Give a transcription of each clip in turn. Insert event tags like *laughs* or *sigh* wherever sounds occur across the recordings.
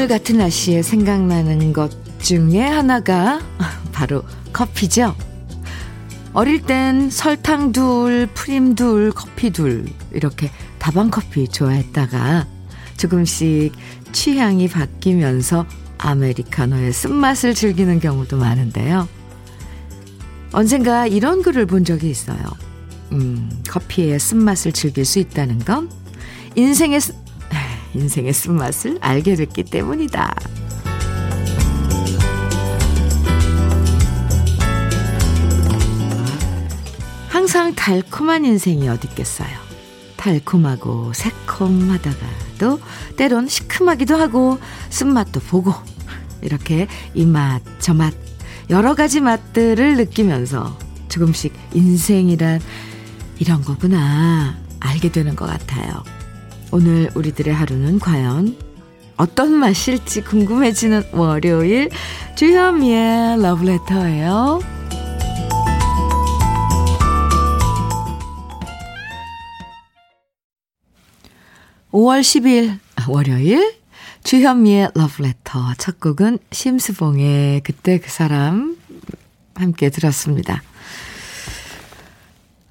오늘 같은 날씨에 생각나는 것 중에 하나가 *laughs* 바로 커피죠. 어릴 땐 설탕 둘, 프림 둘, 커피 둘, 이렇게 다방 커피 좋아했다가 조금씩 취향이 바뀌면서 아메리카노의 쓴맛을 즐기는 경우도 많은데요. 언젠가 이런 글을 본 적이 있어요. 음, 커피의 쓴맛을 즐길 수 있다는 건 인생의, 인생의 쓴맛을 알게 됐기 때문이다. 항상 달콤한 인생이 어딨겠어요. 달콤하고 새콤하다가도 때론 시큼하기도 하고 쓴맛도 보고 이렇게 이 맛, 저 맛, 여러 가지 맛들을 느끼면서 조금씩 인생이란 이런 거구나 알게 되는 것 같아요. 오늘 우리들의 하루는 과연 어떤 맛일지 궁금해지는 월요일 주현미의 러브레터예요. 5월 10일 월요일 주현미의 러브레터 첫 곡은 심수봉의 그때 그 사람 함께 들었습니다.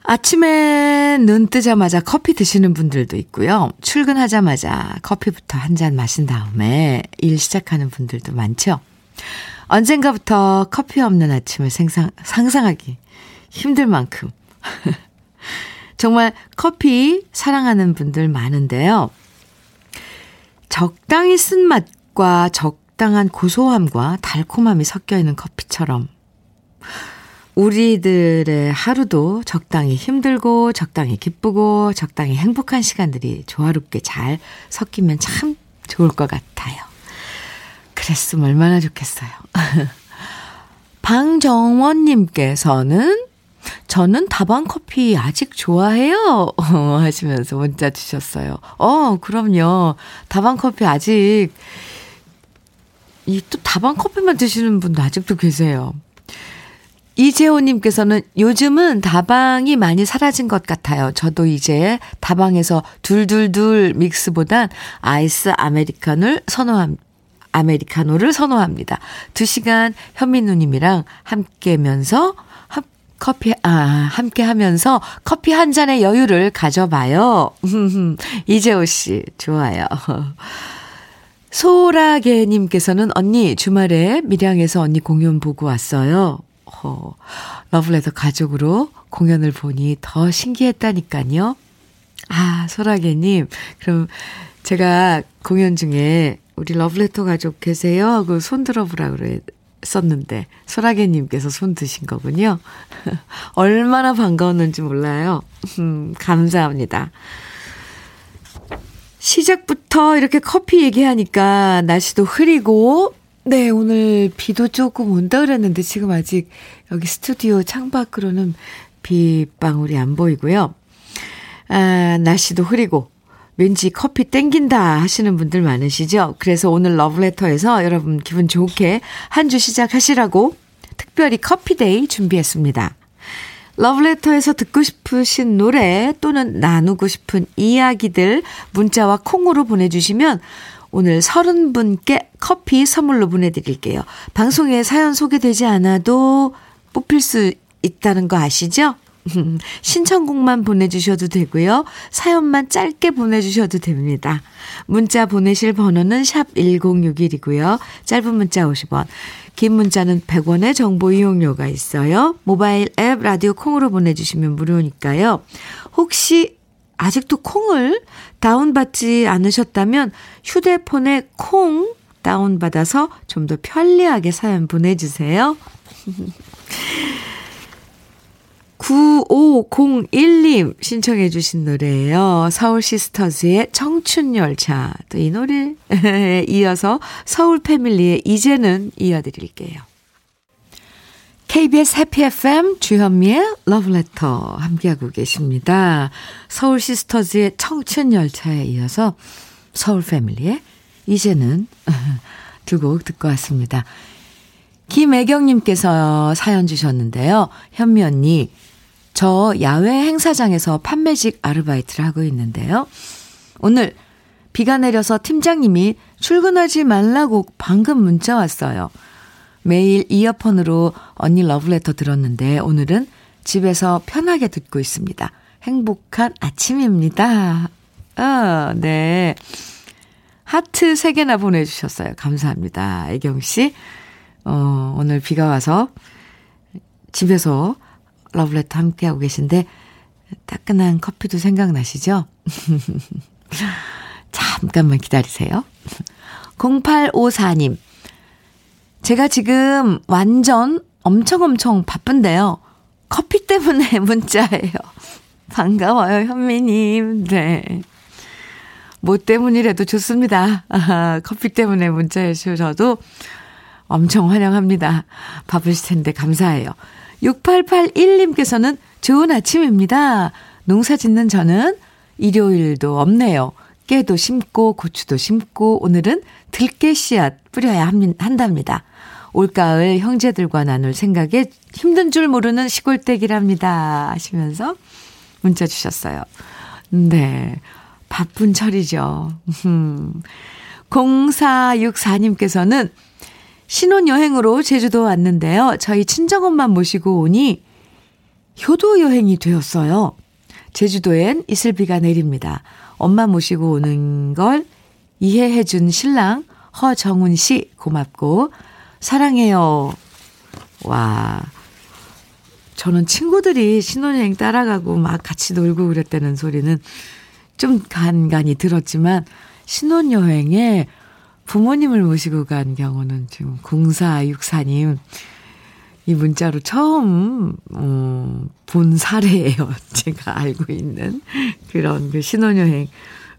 아침에 눈 뜨자마자 커피 드시는 분들도 있고요. 출근하자마자 커피부터 한 잔 마신 다음에 일 시작하는 분들도 많죠. 언젠가부터 커피 없는 아침을 생상, 상상하기 힘들 만큼 *laughs* 정말 커피 사랑하는 분들 많은데요. 적당히 쓴 맛과 적당한 고소함과 달콤함이 섞여 있는 커피처럼 우리들의 하루도 적당히 힘들고 적당히 기쁘고 적당히 행복한 시간들이 조화롭게 잘 섞이면 참 좋을 것 같아요. 그랬으면 얼마나 좋겠어요. *laughs* 방정원님께서는 저는 다방 커피 아직 좋아해요. *laughs* 하시면서 문자 주셨어요. 어, 그럼요. 다방 커피 아직, 이 또 다방 커피만 드시는 분도 아직도 계세요. 이재호님께서는 요즘은 다방이 많이 사라진 것 같아요. 저도 이제 다방에서 둘둘둘 믹스보단 아이스 아메리카노를 선호함, 아메리카노를 선호합니다. 두 시간 현민누님이랑 함께면서 커피, 아, 함께 하면서 커피 한 잔의 여유를 가져봐요. *laughs* 이재호 씨, 좋아요. 소라게님께서는 언니, 주말에 밀양에서 언니 공연 보고 왔어요. 어, 러블레터 가족으로 공연을 보니 더 신기했다니까요. 아, 소라게님. 그럼 제가 공연 중에 우리 러블레터 가족 계세요? 하고 손 들어보라 그래. 썼는데 소라게님께서 손 드신 거군요. *laughs* 얼마나 반가웠는지 몰라요. 음, 감사합니다. 시작부터 이렇게 커피 얘기하니까 날씨도 흐리고 네 오늘 비도 조금 온다 그랬는데 지금 아직 여기 스튜디오 창밖으로는 빗방울이 안 보이고요. 아, 날씨도 흐리고 왠지 커피 땡긴다 하시는 분들 많으시죠? 그래서 오늘 러브레터에서 여러분 기분 좋게 한 주 시작하시라고 특별히 커피데이 준비했습니다. 러브레터에서 듣고 싶으신 노래 또는 나누고 싶은 이야기들 문자와 콩으로 보내주시면 오늘 30분께 커피 선물로 보내드릴게요. 방송에 사연 소개되지 않아도 뽑힐 수 있다는 거 아시죠? *laughs* 신청곡만 보내주셔도 되고요. 사연만 짧게 보내주셔도 됩니다. 문자 보내실 번호는 샵 1061이고요. 짧은 문자 50원, 긴 문자는 100원의 정보 이용료가 있어요. 모바일 앱 라디오 콩으로 보내주시면 무료니까요. 혹시 아직도 콩을 다운받지 않으셨다면 휴대폰에 콩 다운받아서 좀 더 편리하게 사연 보내주세요. 9501님 신청해 주신 노래예요. 서울 시스터즈의 청춘 열차. 또 이 노래 *laughs* 이어서 서울 패밀리의 이제는 이어드릴게요. KBS 해피 FM 주현미의 러브레터 함께하고 계십니다. 서울 시스터즈의 청춘 열차에 이어서 서울 패밀리의 이제는 *laughs* 두 곡 듣고 왔습니다. 김애경님께서 사연 주셨는데요. 현미 언니, 저 야외 행사장에서 판매직 아르바이트를 하고 있는데요. 오늘 비가 내려서 팀장님이 출근하지 말라고 방금 문자 왔어요. 매일 이어폰으로 언니 러브레터 들었는데 오늘은 집에서 편하게 듣고 있습니다. 행복한 아침입니다. 아, 네. 하트 3개나 보내주셨어요. 감사합니다. 애경씨. 어, 오늘 비가 와서 집에서 러브레터 함께하고 계신데 따끈한 커피도 생각나시죠? *laughs* 잠깐만 기다리세요. 0854님. 제가 지금 완전 엄청 엄청 바쁜데요. 커피 때문에 *laughs* 문자예요. 반가워요, 현미님. 네. 뭐 때문이라도 좋습니다. 아, 커피 때문에 문자해 주셔도 엄청 환영합니다. 바쁘실 텐데 감사해요. 6881님께서는 좋은 아침입니다. 농사 짓는 저는 일요일도 없네요. 깨도 심고 고추도 심고 오늘은 들깨 씨앗 뿌려야 한답니다. 올가을 형제들과 나눌 생각에 힘든 줄 모르는 시골댁이랍니다. 하시면서 문자 주셨어요. 네. 바쁜 철이죠. *laughs* 0464님께서는 신혼여행으로 제주도 왔는데요. 저희 친정엄마 모시고 오니 효도 여행이 되었어요. 제주도엔 이슬비가 내립니다. 엄마 모시고 오는 걸 이해해준 신랑 허정훈 씨 고맙고 사랑해요. 와. 저는 친구들이 신혼여행 따라가고 막 같이 놀고 그랬다는 소리는 좀 간간히 들었지만 신혼여행에 부모님을 모시고 간 경우는 지금 0464님 이 문자로 처음 어, 본 사례예요. *laughs* 제가 알고 있는 그런 그 신혼여행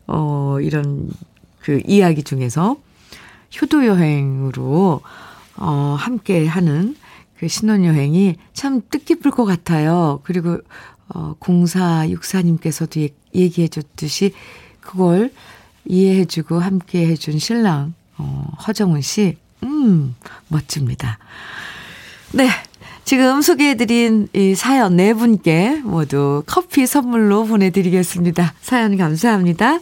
어 이런 그 이야기 중에서 효도 여행으로 어 함께 하는 그 신혼여행이 참 뜻깊을 것 같아요. 그리고 어 0464님께서도 얘기해 줬듯이 그걸 이해해 주고 함께 해준 신랑 어 허정훈 씨 음, 멋집니다. 네. 지금 소개해드린 이 사연 네 분께 모두 커피 선물로 보내드리겠습니다. 사연 감사합니다.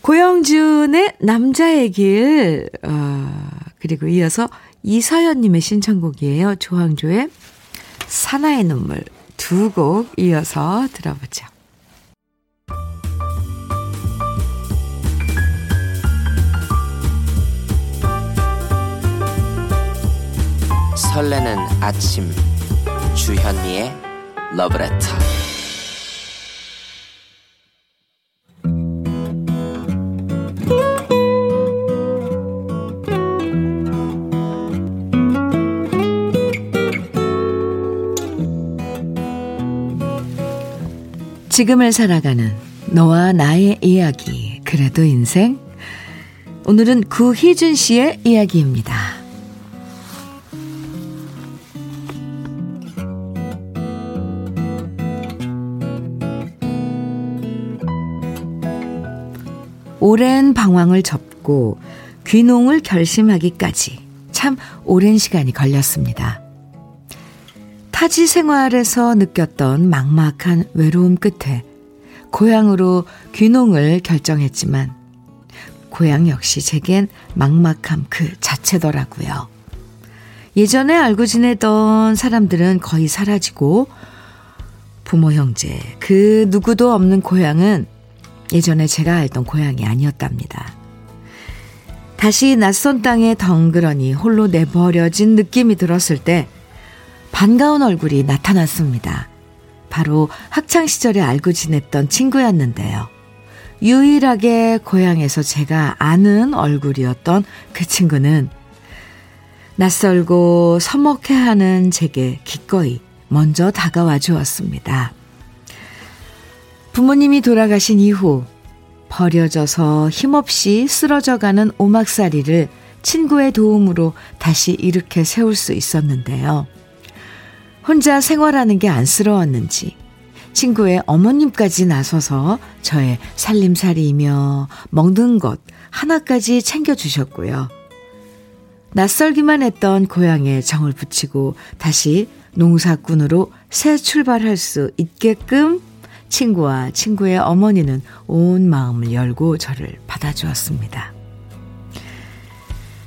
고영준의 남자의 길, 어, 그리고 이어서 이서연님의 신청곡이에요. 조항조의 사나의 눈물 두 곡 이어서 들어보죠. 설레는 아침 주현미의 러브레터 지금을 살아가는 너와 나의 이야기 그래도 인생 오늘은 구희준 씨의 이야기입니다. 오랜 방황을 접고 귀농을 결심하기까지 참 오랜 시간이 걸렸습니다. 타지 생활에서 느꼈던 막막한 외로움 끝에 고향으로 귀농을 결정했지만 고향 역시 제겐 막막함 그 자체더라고요. 예전에 알고 지내던 사람들은 거의 사라지고 부모 형제 그 누구도 없는 고향은 예전에 제가 알던 고향이 아니었답니다. 다시 낯선 땅에 덩그러니 홀로 내버려진 느낌이 들었을 때 반가운 얼굴이 나타났습니다. 바로 학창시절에 알고 지냈던 친구였는데요. 유일하게 고향에서 제가 아는 얼굴이었던 그 친구는 낯설고 서먹해 하는 제게 기꺼이 먼저 다가와 주었습니다. 부모님이 돌아가신 이후 버려져서 힘없이 쓰러져가는 오막살이를 친구의 도움으로 다시 일으켜 세울 수 있었는데요. 혼자 생활하는 게 안쓰러웠는지 친구의 어머님까지 나서서 저의 살림살이며 먹는 것 하나까지 챙겨주셨고요. 낯설기만 했던 고향에 정을 붙이고 다시 농사꾼으로 새 출발할 수 있게끔 친구와 친구의 어머니는 온 마음을 열고 저를 받아주었습니다.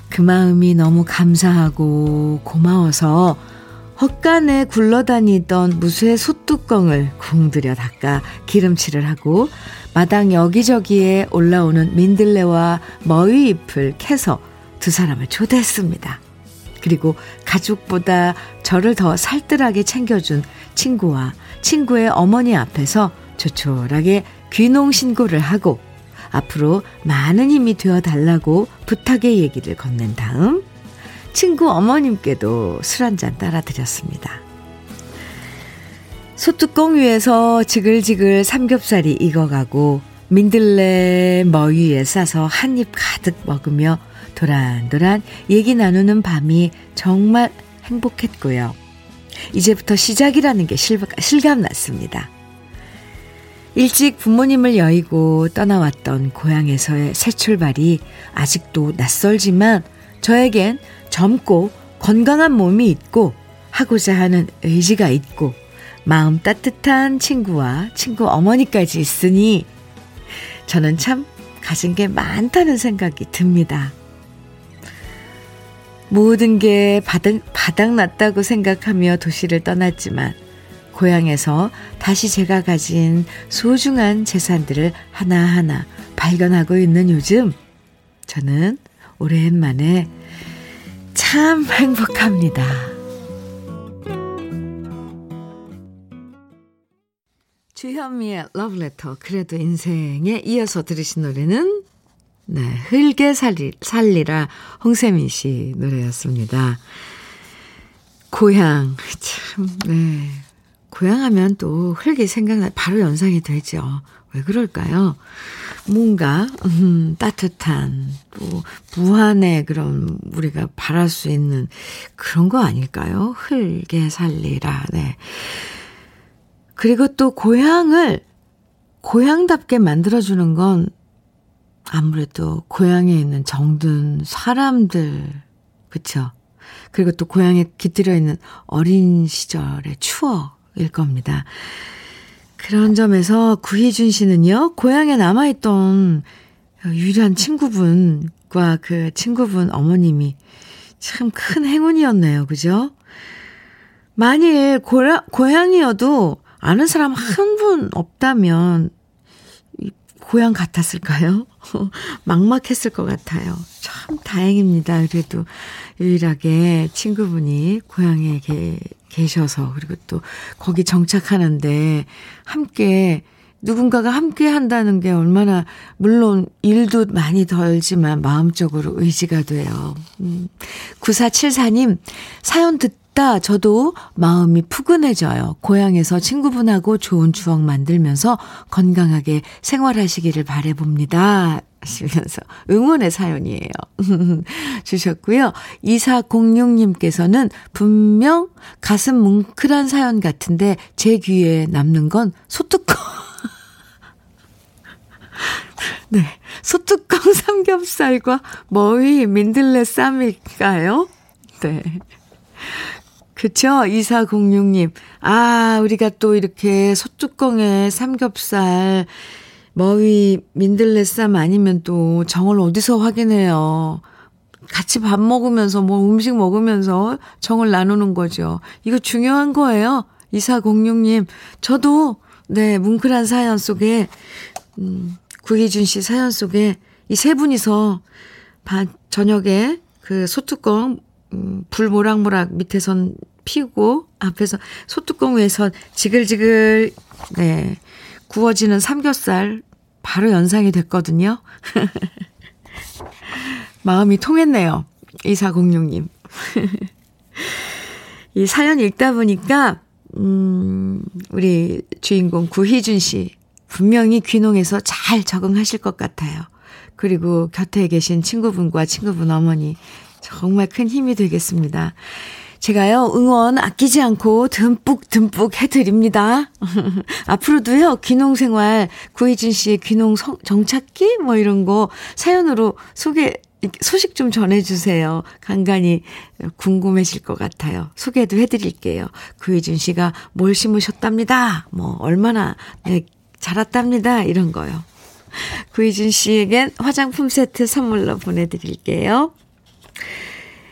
그 마음이 너무 감사하고 고마워서 헛간에 굴러다니던 무쇠 솥뚜껑을 공들여 닦아 기름칠을 하고 마당 여기저기에 올라오는 민들레와 머위 잎을 캐서 두 사람을 초대했습니다. 그리고 가족보다 저를 더 살뜰하게 챙겨준 친구와 친구의 어머니 앞에서 조촐하게 귀농 신고를 하고 앞으로 많은 힘이 되어 달라고 부탁의 얘기를 건넨 다음 친구 어머님께도 술 한 잔 따라 드렸습니다. 소뚜껑 위에서 지글지글 삼겹살이 익어가고 민들레 머위에 싸서 한 입 가득 먹으며 도란도란 얘기 나누는 밤이 정말 행복했고요. 이제부터 시작이라는 게 실감 났습니다. 일찍 부모님을 여의고 떠나왔던 고향에서의 새 출발이 아직도 낯설지만 저에겐 젊고 건강한 몸이 있고 하고자 하는 의지가 있고 마음 따뜻한 친구와 친구 어머니까지 있으니 저는 참 가진 게 많다는 생각이 듭니다. 모든 게 바닥, 바닥났다고 생각하며 도시를 떠났지만 고향에서 다시 제가 가진 소중한 재산들을 하나하나 발견하고 있는 요즘 저는 오랜만에 참 행복합니다. 주현미의 러브레터 그래도 인생에 이어서 들으신 노래는 네, 흘게 살리, 살리라 홍세민 씨 노래였습니다. 고향 참 네. 고향 하면 또 흙이 생각나 바로 연상이 되죠. 왜 그럴까요? 뭔가 음, 따뜻한 또 무한의 그런 우리가 바랄 수 있는 그런 거 아닐까요? 흙에 살리라. 네. 그리고 또 고향을 고향답게 만들어주는 건 아무래도 고향에 있는 정든 사람들, 그쵸? 그리고 또 고향에 깃들여 있는 어린 시절의 추억일 겁니다. 그런 점에서 구희준 씨는요, 고향에 남아있던 유일한 친구분과 그 친구분 어머님이 참 큰 행운이었네요. 그죠? 만일 고라, 고향이어도 아는 사람 한 분 없다면 고향 같았을까요? *laughs* 막막했을 것 같아요. 참 다행입니다. 그래도 유일하게 친구분이 고향에 계, 계셔서 그리고 또 거기 정착하는데 함께 누군가가 함께 한다는 게 얼마나 물론 일도 많이 덜지만 마음적으로 의지가 돼요. 음. 9474님 사연 듣 있다 저도 마음이 푸근해져요. 고향에서 친구분하고 좋은 추억 만들면서 건강하게 생활하시기를 바래봅니다. 하시면서 응원의 사연이에요. *laughs* 주셨고요. 2406님께서는 분명 가슴 뭉클한 사연 같은데 제 귀에 남는 건 소뚜껑. *laughs* 네. 소뚜껑 *laughs* 삼겹살과 머위 민들레 쌈일까요? 네. 그쵸? 2406님. 아, 우리가 또 이렇게 소뚜껑에 삼겹살, 머위, 민들레쌈 아니면 또 정을 어디서 확인해요? 같이 밥 먹으면서 뭐 음식 먹으면서 정을 나누는 거죠. 이거 중요한 거예요. 2406님. 저도, 네, 뭉클한 사연 속에, 음, 구희준 씨 사연 속에 이 세 분이서 반, 저녁에 그 소뚜껑, 음, 불 모락모락 밑에선 피우고 앞에서 소뚜껑 위에서 지글지글 네 구워지는 삼겹살 바로 연상이 됐거든요. *laughs* 마음이 통했네요. 2406님. *laughs* 이 사연 읽다 보니까 음 우리 주인공 구희준 씨 분명히 귀농해서 잘 적응하실 것 같아요. 그리고 곁에 계신 친구분과 친구분 어머니 정말 큰 힘이 되겠습니다. 제가요, 응원 아끼지 않고 듬뿍 듬뿍 해드립니다. *laughs* 앞으로도요, 귀농생활, 구희진 씨의 귀농 성, 정착기? 뭐 이런 거 사연으로 소개 소식 좀 전해주세요. 간간히 궁금해질 것 같아요. 소개도 해드릴게요. 구희준 씨가 뭘 심으셨답니다. 뭐, 얼마나, 네, 자랐답니다. 이런 거요. 구희준 씨에겐 화장품 세트 선물로 보내드릴게요.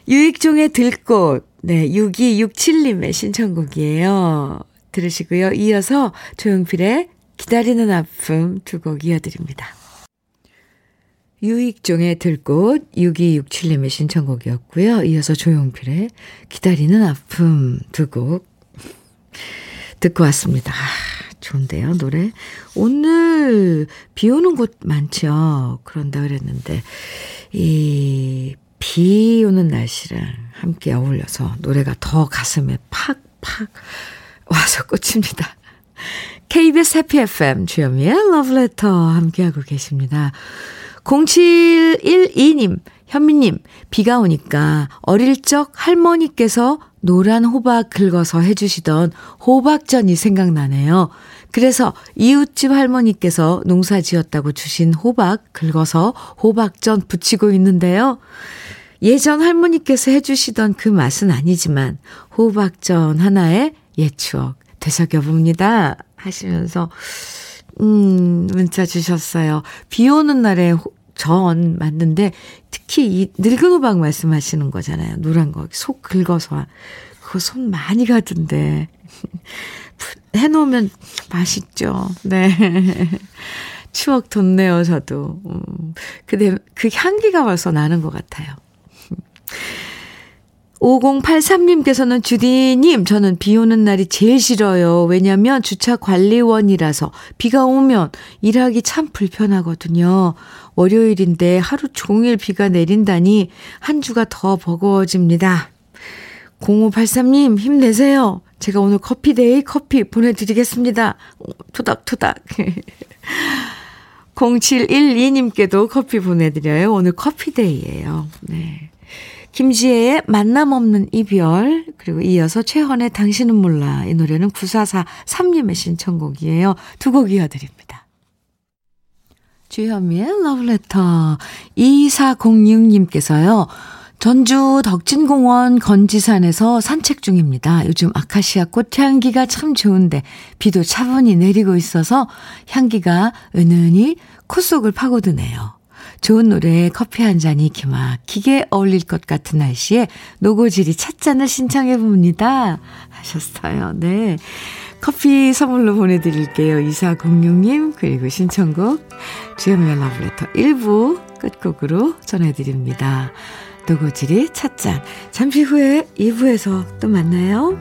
유익종의 들꽃, 네, 6267님의 신청곡이에요. 들으시고요. 이어서 조용필의 기다리는 아픔 두 곡 이어드립니다. 유익종의 들꽃 6267님의 신청곡이었고요. 이어서 조용필의 기다리는 아픔 두 곡 듣고 왔습니다. 아, 좋은데요, 노래. 오늘 비 오는 곳 많죠. 그런다 그랬는데, 이, 비 오는 날씨랑 함께 어울려서 노래가 더 가슴에 팍팍 와서 꽂힙니다. KBS 해피 FM 주현미의 러브레터 함께하고 계십니다. 0712님, 현미님, 비가 오니까 어릴 적 할머니께서 노란 호박 긁어서 해주시던 호박전이 생각나네요. 그래서 이웃집 할머니께서 농사 지었다고 주신 호박 긁어서 호박전 부치고 있는데요. 예전 할머니께서 해주시던 그 맛은 아니지만 호박전 하나에 옛 추억 되새겨 봅니다. 하시면서 음, 문자 주셨어요. 비 오는 날에 전 맞는데 특히 이 늙은 호박 말씀하시는 거잖아요. 노란 거. 속 긁어서. 그거 손 많이 가던데. 해놓으면 맛있죠. 네. *laughs* 추억 돋네요, 저도. 음, 근데 그 향기가 벌써 나는 것 같아요. 5083님께서는 주디님, 저는 비 오는 날이 제일 싫어요. 왜냐면 주차 관리원이라서 비가 오면 일하기 참 불편하거든요. 월요일인데 하루 종일 비가 내린다니 한 주가 더 버거워집니다. 0583님, 힘내세요. 제가 오늘 커피데이 커피 보내드리겠습니다. 토닥토닥. 0712님께도 *laughs* 커피 보내드려요. 오늘 커피데이예요. 네. 김지혜의 만남 없는 이별 그리고 이어서 최헌의 당신은 몰라 이 노래는 9443님의 신청곡이에요. 두 곡 이어드립니다. 주현미의 러브레터 2406님께서요. 전주 덕진공원 건지산에서 산책 중입니다. 요즘 아카시아 꽃 향기가 참 좋은데 비도 차분히 내리고 있어서 향기가 은은히 코 속을 파고드네요. 좋은 노래에 커피 한 잔이 기막히게 어울릴 것 같은 날씨에 노고지리 찻잔을 신청해 봅니다. 하셨어요. 네. 커피 선물로 보내드릴게요. 2406님, 그리고 신청곡, 주현미의 러브레터 1부 끝곡으로 전해드립니다. 노고지리 찻잔. 잠시 후에 2부에서 또 만나요.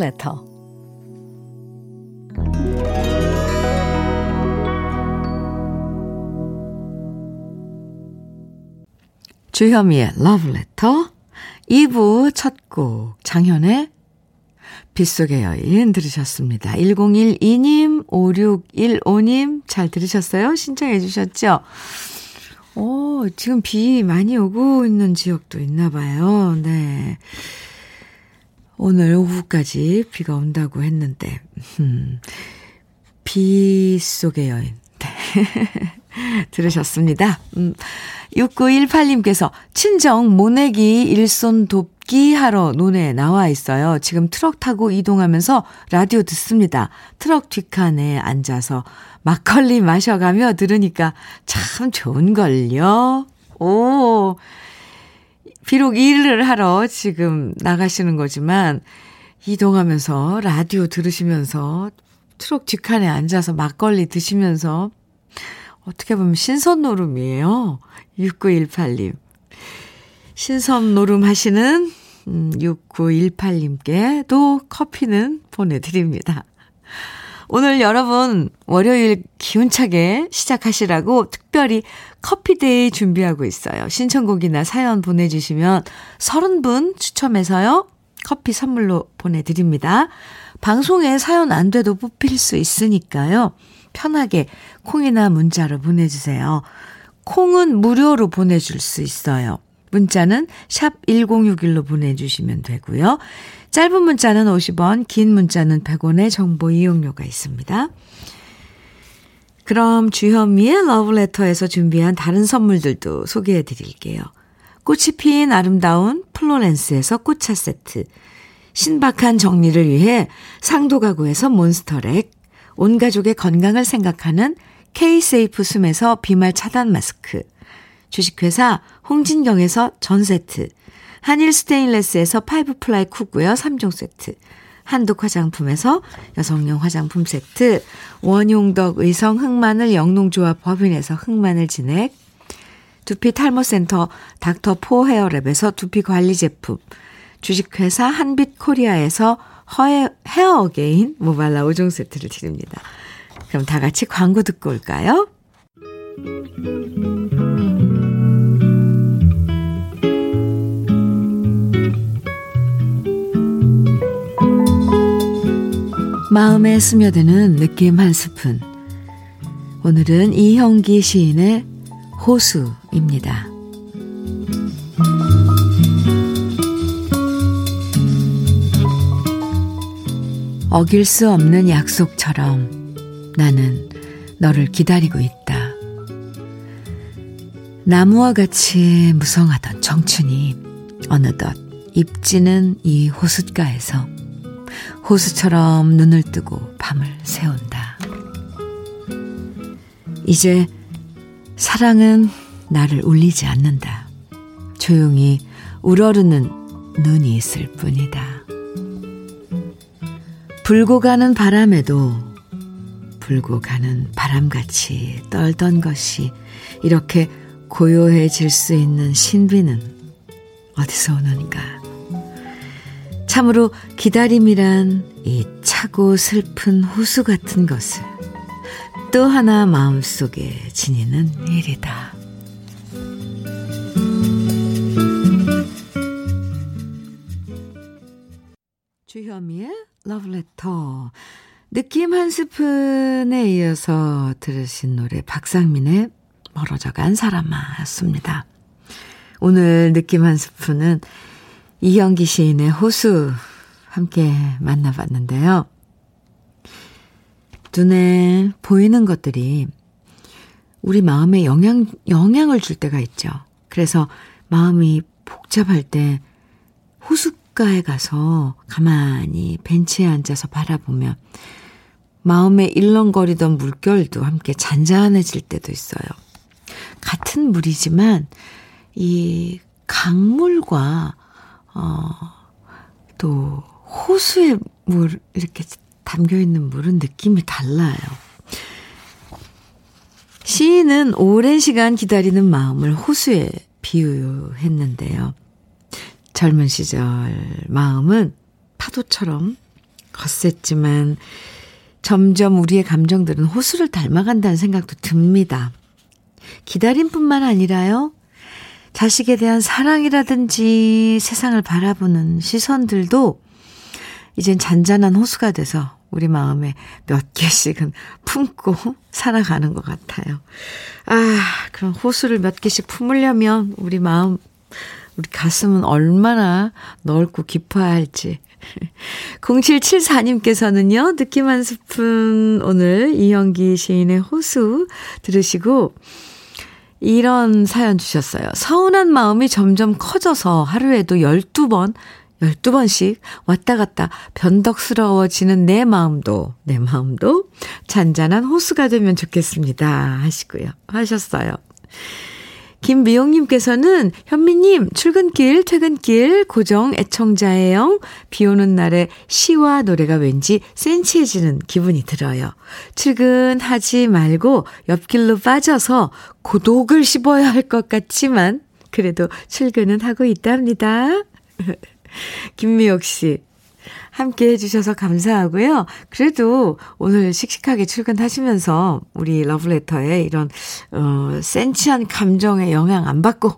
Love Letter. 주현미의 Letter 2부 첫 곡 장현의 빗속의 여인 들으셨습니다. 1012님, 5615님 잘 들으셨어요? 신청해 주셨죠? 오, 지금 비 많이 오고 있는 지역도 있나 봐요. 네. 오늘 오후까지 비가 온다고 했는데, 음, 비 속의 여인. 네. *laughs* 들으셨습니다. 음, 6918님께서 친정 모내기 일손 돕기 하러 논에 나와 있어요. 지금 트럭 타고 이동하면서 라디오 듣습니다. 트럭 뒷칸에 앉아서 막걸리 마셔가며 들으니까 참 좋은걸요. 오, 비록 일을 하러 지금 나가시는 거지만 이동하면서 라디오 들으시면서 트럭 뒷칸에 앉아서 막걸리 드시면서 어떻게 보면 신선 노름이에요. 6918님. 신선 노름 하시는 6918님께도 커피는 보내드립니다. 오늘 여러분 월요일 기운차게 시작하시라고 특별히 커피데이 준비하고 있어요. 신청곡이나 사연 보내주시면 30분 추첨해서요. 커피 선물로 보내드립니다. 방송에 사연 안 돼도 뽑힐 수 있으니까요. 편하게 콩이나 문자로 보내주세요. 콩은 무료로 보내줄 수 있어요. 문자는 샵 1061로 보내주시면 되고요. 짧은 문자는 50원, 긴 문자는 100원의 정보 이용료가 있습니다. 그럼 주현미의 러브레터에서 준비한 다른 선물들도 소개해 드릴게요. 꽃이 핀 아름다운 플로렌스에서 꽃차 세트, 신박한 정리를 위해 상도 가구에서 몬스터랙, 온 가족의 건강을 생각하는 K-세이프 숨에서 비말 차단 마스크, 주식회사 홍진경에서 전 세트, 한일 스테인레스에서 five ply cookware 3종 세트, 한독 화장품에서 여성용 화장품 세트, 원용덕 의성 흑마늘 영농조합 법인에서 흑마늘 진액, 두피 탈모센터 닥터포 헤어랩에서 두피 관리 제품, 주식회사 한빛 코리아에서 허에, 헤어 어게인 모발라 5종 세트를 드립니다. 그럼 다 같이 광고 듣고 올까요? 마음에 스며드는 느낌 한 스푼. 오늘은 이형기 시인의 호수입니다. 어길 수 없는 약속처럼 나는 너를 기다리고 있다. 나무와 같이 무성하던 청춘이 어느덧 입지는 이 호숫가에서 호수처럼 눈을 뜨고 밤을 새운다. 이제 사랑은 나를 울리지 않는다. 조용히 우러르는 눈이 있을 뿐이다. 불고 가는 바람에도 불고 가는 바람같이 떨던 것이 이렇게 고요해질 수 있는 신비는 어디서 오는가? 참으로 기다림이란 이 차고 슬픈 호수 같은 것을 또 하나 마음속에 지니는 일이다. 주현미의 러브레터 느낌 한 스푼에 이어서 들으신 노래 박상민의 멀어져 간 사람아였습니다. 오늘 느낌 한 스푼은 이현기 시인의 호수 함께 만나봤는데요. 눈에 보이는 것들이 우리 마음에 영향, 영향을 줄 때가 있죠. 그래서 마음이 복잡할 때 호숫가에 가서 가만히 벤치에 앉아서 바라보면 마음에 일렁거리던 물결도 함께 잔잔해질 때도 있어요. 같은 물이지만 이 강물과 어, 또 호수의 물 이렇게 담겨 있는 물은 느낌이 달라요. 시인은 오랜 시간 기다리는 마음을 호수에 비유했는데요. 젊은 시절 마음은 파도처럼 거셌지만 점점 우리의 감정들은 호수를 닮아간다는 생각도 듭니다. 기다림뿐만 아니라요. 자식에 대한 사랑이라든지 세상을 바라보는 시선들도 이젠 잔잔한 호수가 돼서 우리 마음에 몇 개씩은 품고 살아가는 것 같아요. 아, 그런 호수를 몇 개씩 품으려면 우리 마음, 우리 가슴은 얼마나 넓고 깊어야 할지. *laughs* 0774님께서는요, 느낌 한 스푼 오늘 이영기 시인의 호수 들으시고, 이런 사연 주셨어요. 서운한 마음이 점점 커져서 하루에도 12번, 12번씩 왔다 갔다 변덕스러워지는 내 마음도, 내 마음도 잔잔한 호수가 되면 좋겠습니다. 하시고요. 하셨어요. 김미용님께서는 현미님 출근길 퇴근길 고정 애청자예요. 비 오는 날에 시와 노래가 왠지 센치해지는 기분이 들어요. 출근하지 말고 옆길로 빠져서 고독을 씹어야 할 것 같지만 그래도 출근은 하고 있답니다. *laughs* 김미옥 씨. 함께 해주셔서 감사하고요. 그래도 오늘 씩씩하게 출근하시면서 우리 러브레터에 이런, 어, 센치한 감정에 영향 안 받고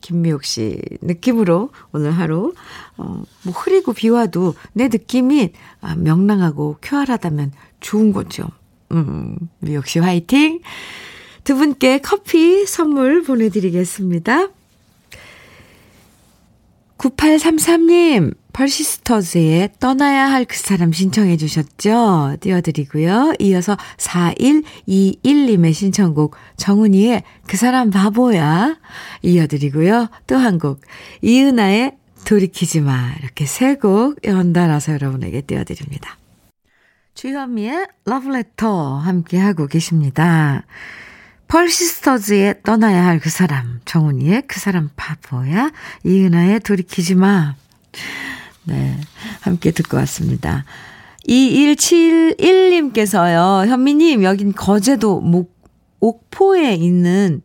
김미옥 씨 느낌으로 오늘 하루, 어, 뭐 흐리고 비 와도 내 느낌이 아, 명랑하고 쾌활하다면 좋은 거죠. 음, 미옥 씨 화이팅! 두 분께 커피 선물 보내드리겠습니다. 9833님, 펄시스터즈의 떠나야 할 그 사람 신청해 주셨죠? 띄워드리고요. 이어서 4121님의 신청곡 정은이의 그 사람 바보야 이어드리고요. 또 한 곡 이은아의 돌이키지 마 이렇게 세 곡 연달아서 여러분에게 띄워드립니다. 주현미의 러브레터 함께하고 계십니다. 펄시스터즈의 떠나야 할 그 사람, 정훈이의 그 사람 바보야, 이은아의 돌이키지 마. 네, 함께 듣고 왔습니다. 2171님께서요, 현미님, 여긴 거제도 목, 옥포에 있는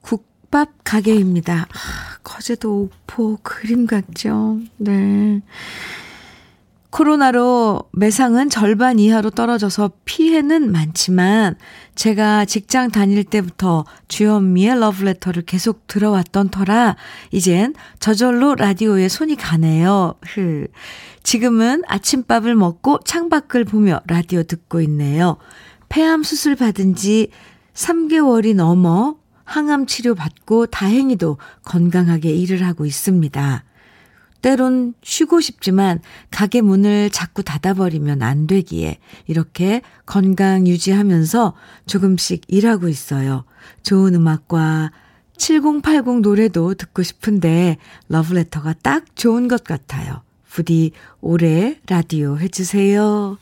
국밥 가게입니다. 아, 거제도 옥포 그림 같죠? 네. 코로나로 매상은 절반 이하로 떨어져서 피해는 많지만 제가 직장 다닐 때부터 주현미의 러브레터를 계속 들어왔던 터라 이젠 저절로 라디오에 손이 가네요. 흐. 지금은 아침밥을 먹고 창밖을 보며 라디오 듣고 있네요. 폐암 수술 받은 지 3개월이 넘어 항암 치료 받고 다행히도 건강하게 일을 하고 있습니다. 때론 쉬고 싶지만 가게 문을 자꾸 닫아버리면 안 되기에 이렇게 건강 유지하면서 조금씩 일하고 있어요. 좋은 음악과 7080 노래도 듣고 싶은데 러브레터가 딱 좋은 것 같아요. 부디 올해 라디오 해주세요.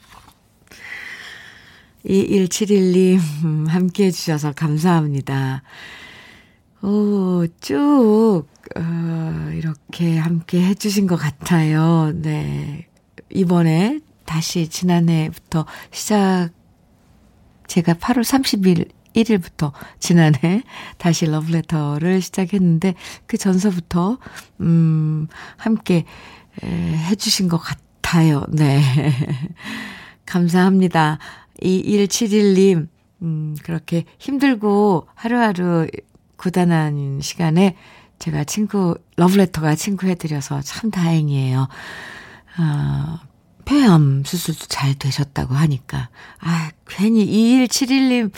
2171님, *laughs* 함께 해주셔서 감사합니다. 오, 쭉, 어, 이렇게 함께 해주신 것 같아요. 네. 이번에 다시 지난해부터 시작, 제가 8월 30일, 1일부터 지난해 *laughs* 다시 러브레터를 시작했는데 그 전서부터, 음, 함께 에, 해주신 것 같아요. 네. *laughs* 감사합니다. 2171님, 음, 그렇게 힘들고 하루하루 고단한 시간에 제가 친구, 러브레터가 친구 해드려서 참 다행이에요. 아, 폐암 수술도 잘 되셨다고 하니까. 아, 괜히 2171님,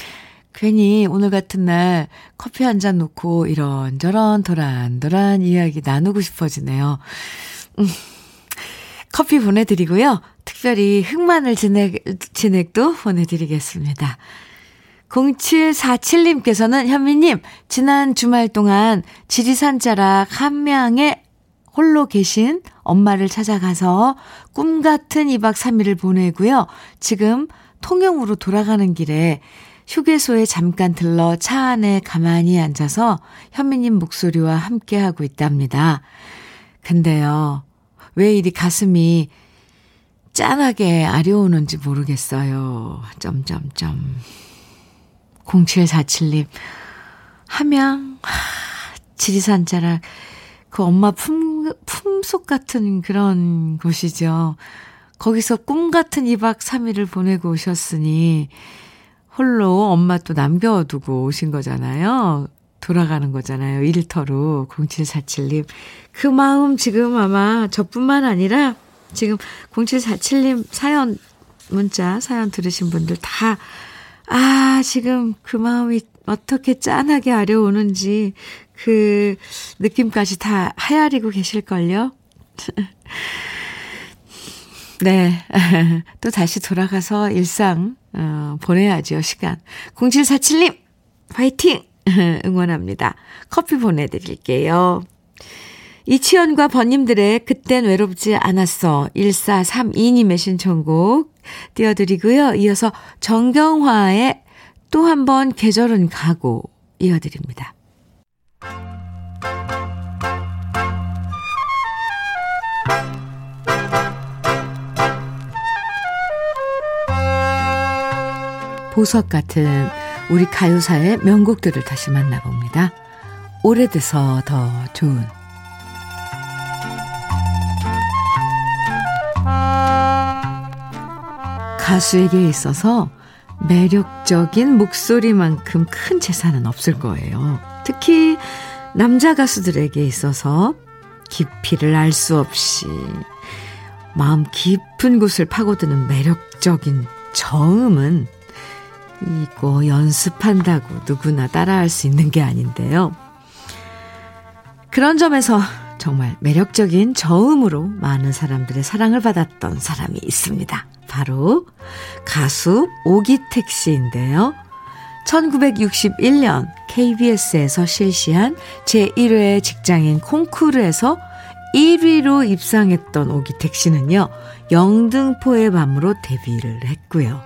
괜히 오늘 같은 날 커피 한 잔 놓고 이런저런 도란도란 이야기 나누고 싶어지네요. 음, 커피 보내드리고요. 특별히 흑마늘 진액, 진액도 보내드리겠습니다. 0747님께서는 현미님, 지난 주말 동안 지리산 자락 함양에 홀로 계신 엄마를 찾아가서 꿈 같은 2박 3일을 보내고요. 지금 통영으로 돌아가는 길에 휴게소에 잠깐 들러 차 안에 가만히 앉아서 현미님 목소리와 함께하고 있답니다. 근데요, 왜 이리 가슴이 짠하게 아려오는지 모르겠어요. 점점점. 0747님, 함양, 지리산 자락, 그 엄마 품, 품속 같은 그런 곳이죠. 거기서 꿈 같은 2박 3일을 보내고 오셨으니, 홀로 엄마 또 남겨두고 오신 거잖아요. 돌아가는 거잖아요. 일터로. 0747님. 그 마음 지금 아마 저뿐만 아니라 지금 0747님 사연, 문자, 사연 들으신 분들 다 아, 지금 그 마음이 어떻게 짠하게 아려오는지 그 느낌까지 다 헤아리고 계실걸요? *laughs* 네. *laughs* 또 다시 돌아가서 일상, 어, 보내야죠, 시간. 0747님, 화이팅! *laughs* 응원합니다. 커피 보내드릴게요. 이치현과 번님들의 그땐 외롭지 않았어. 1432님의 신청곡 띄워드리고요. 이어서 정경화의 또 한 번 계절은 가고 이어드립니다. 보석 같은 우리 가요사의 명곡들을 다시 만나봅니다. 오래돼서 더 좋은 가수에게 있어서 매력적인 목소리만큼 큰 재산은 없을 거예요. 특히 남자 가수들에게 있어서 깊이를 알 수 없이 마음 깊은 곳을 파고드는 매력적인 저음은 이거 연습한다고 누구나 따라할 수 있는 게 아닌데요. 그런 점에서 정말 매력적인 저음으로 많은 사람들의 사랑을 받았던 사람이 있습니다. 바로 가수 오기택 씨인데요. 1961년 KBS에서 실시한 제1회 직장인 콩쿠르에서 1위로 입상했던 오기택 씨는요, 영등포의 밤으로 데뷔를 했고요.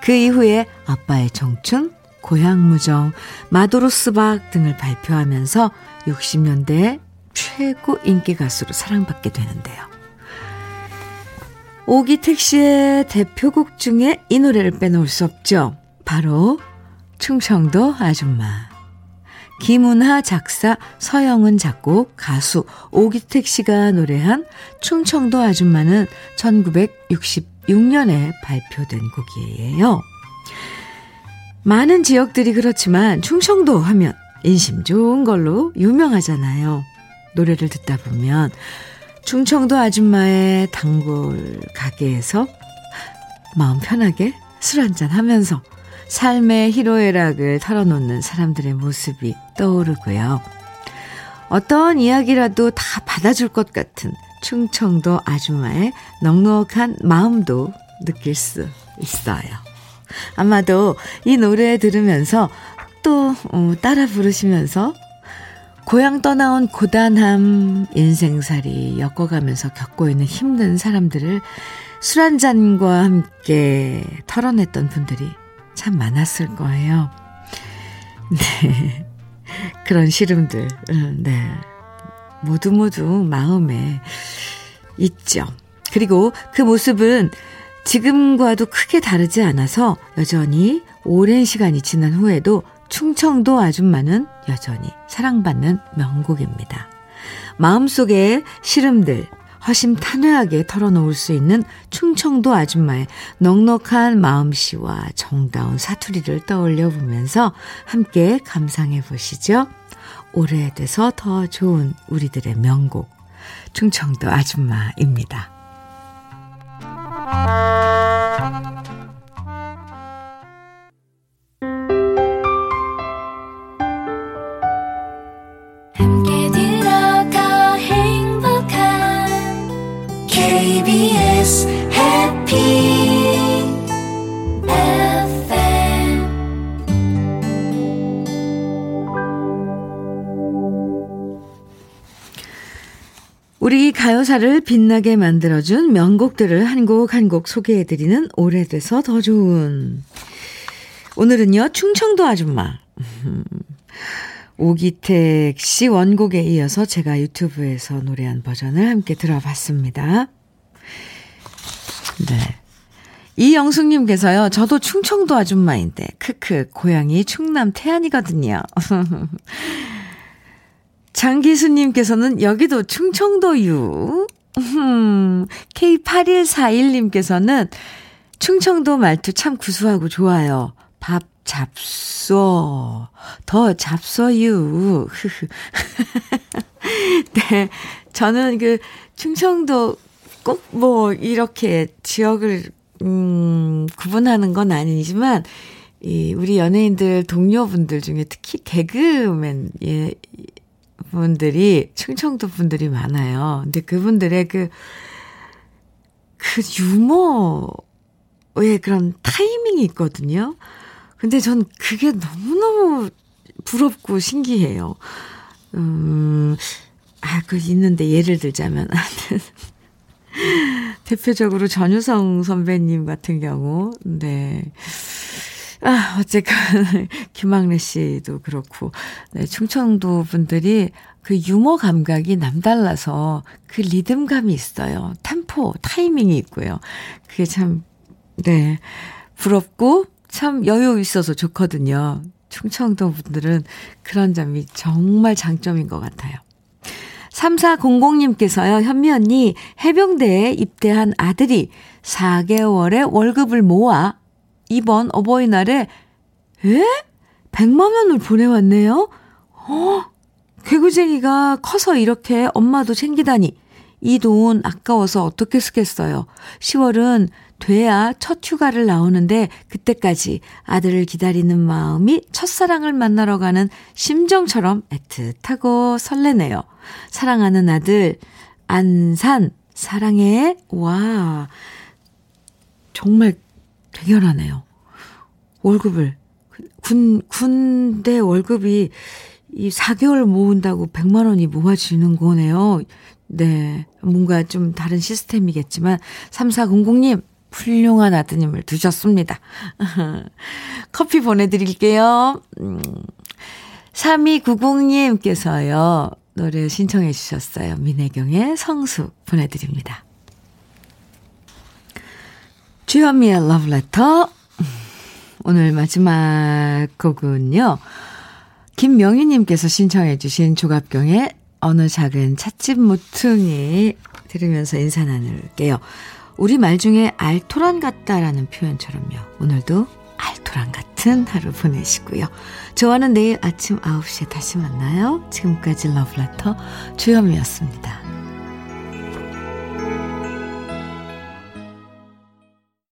그 이후에 아빠의 청춘, 고향무정, 마도로스박 등을 발표하면서 60년대에 최고 인기 가수로 사랑받게 되는데요. 오기택 씨의 대표곡 중에 이 노래를 빼놓을 수 없죠. 바로 충청도 아줌마. 김은하 작사, 서영은 작곡, 가수 오기택 씨가 노래한 충청도 아줌마는 1966년에 발표된 곡이에요. 많은 지역들이 그렇지만 충청도 하면 인심 좋은 걸로 유명하잖아요. 노래를 듣다 보면 충청도 아줌마의 단골 가게에서 마음 편하게 술 한잔 하면서 삶의 희로애락을 털어놓는 사람들의 모습이 떠오르고요. 어떤 이야기라도 다 받아줄 것 같은 충청도 아줌마의 넉넉한 마음도 느낄 수 있어요. 아마도 이 노래 들으면서 또 어, 따라 부르시면서 고향 떠나온 고단함 인생살이 엮어가면서 겪고 있는 힘든 사람들을 술 한잔과 함께 털어냈던 분들이 참 많았을 거예요. 네. *laughs* 그런 시름들, 음, 네. 모두 모두 마음에 있죠. 그리고 그 모습은 지금과도 크게 다르지 않아서 여전히 오랜 시간이 지난 후에도 충청도 아줌마는 여전히 사랑받는 명곡입니다. 마음속에 시름들, 허심탄회하게 털어놓을 수 있는 충청도 아줌마의 넉넉한 마음씨와 정다운 사투리를 떠올려 보면서 함께 감상해 보시죠. 오래돼서 더 좋은 우리들의 명곡, 충청도 아줌마입니다. KBS 해피 우리 가요사를 빛나게 만들어준 명곡들을 한 곡 한 곡 소개해드리는 오래돼서 더 좋은. 오늘은요 충청도 아줌마. *laughs* 오기택 씨 원곡에 이어서 제가 유튜브에서 노래한 버전을 함께 들어봤습니다. 네. 이영숙님께서요, 저도 충청도 아줌마인데, 크크, 고향이 충남 태안이거든요. *laughs* 장기수님께서는 여기도 충청도유. *laughs* K8141님께서는 충청도 말투 참 구수하고 좋아요. 밥 잡숴. 더 잡숴유. *laughs* 네. 저는 그 충청도 꼭 뭐 이렇게 지역을 음, 구분하는 건 아니지만 이 우리 연예인들 동료분들 중에 특히 개그맨 예 분들이 충청도 분들이 많아요. 근데 그분들의 그그 그 유머의 그런 타이밍이 있거든요. 근데 전 그게 너무너무 부럽고 신기해요. 음, 아, 그 있는데 예를 들자면 *laughs* *laughs* 대표적으로 전유성 선배님 같은 경우, 네. 아, 어쨌건, *laughs* 김학래 씨도 그렇고, 네, 충청도 분들이 그 유머 감각이 남달라서 그 리듬감이 있어요. 템포, 타이밍이 있고요. 그게 참, 네, 부럽고 참 여유 있어서 좋거든요. 충청도 분들은 그런 점이 정말 장점인 것 같아요. 3400님께서요, 현미 언니, 해병대에 입대한 아들이 4개월의 월급을 모아 이번 어버이날에, 에? 100만 원을 보내왔네요? 어? 개구쟁이가 커서 이렇게 엄마도 챙기다니. 이 돈 아까워서 어떻게 쓰겠어요. 10월은 돼야 첫 휴가를 나오는데 그때까지 아들을 기다리는 마음이 첫사랑을 만나러 가는 심정처럼 애틋하고 설레네요. 사랑하는 아들, 안산, 사랑해. 와, 정말 대견하네요. 월급을, 군, 군대 월급이 이 4개월 모은다고 100만 원이 모아지는 거네요. 네. 뭔가 좀 다른 시스템이겠지만, 3400님, 훌륭한 아드님을 두셨습니다. *laughs* 커피 보내드릴게요. 음, 3290님께서요, 노래 신청해 주셨어요. 민혜경의 성수 보내드립니다. 주현미의 러브레터. 오늘 마지막 곡은요, 김명희님께서 신청해 주신 조갑경의 어느 작은 찻집 모퉁이 들으면서 인사 나눌게요. 우리 말 중에 알토란 같다라는 표현처럼요. 오늘도 알토란 같은 하루 보내시고요. 저와는 내일 아침 9시에 다시 만나요. 지금까지 러브레터 주현미였습니다.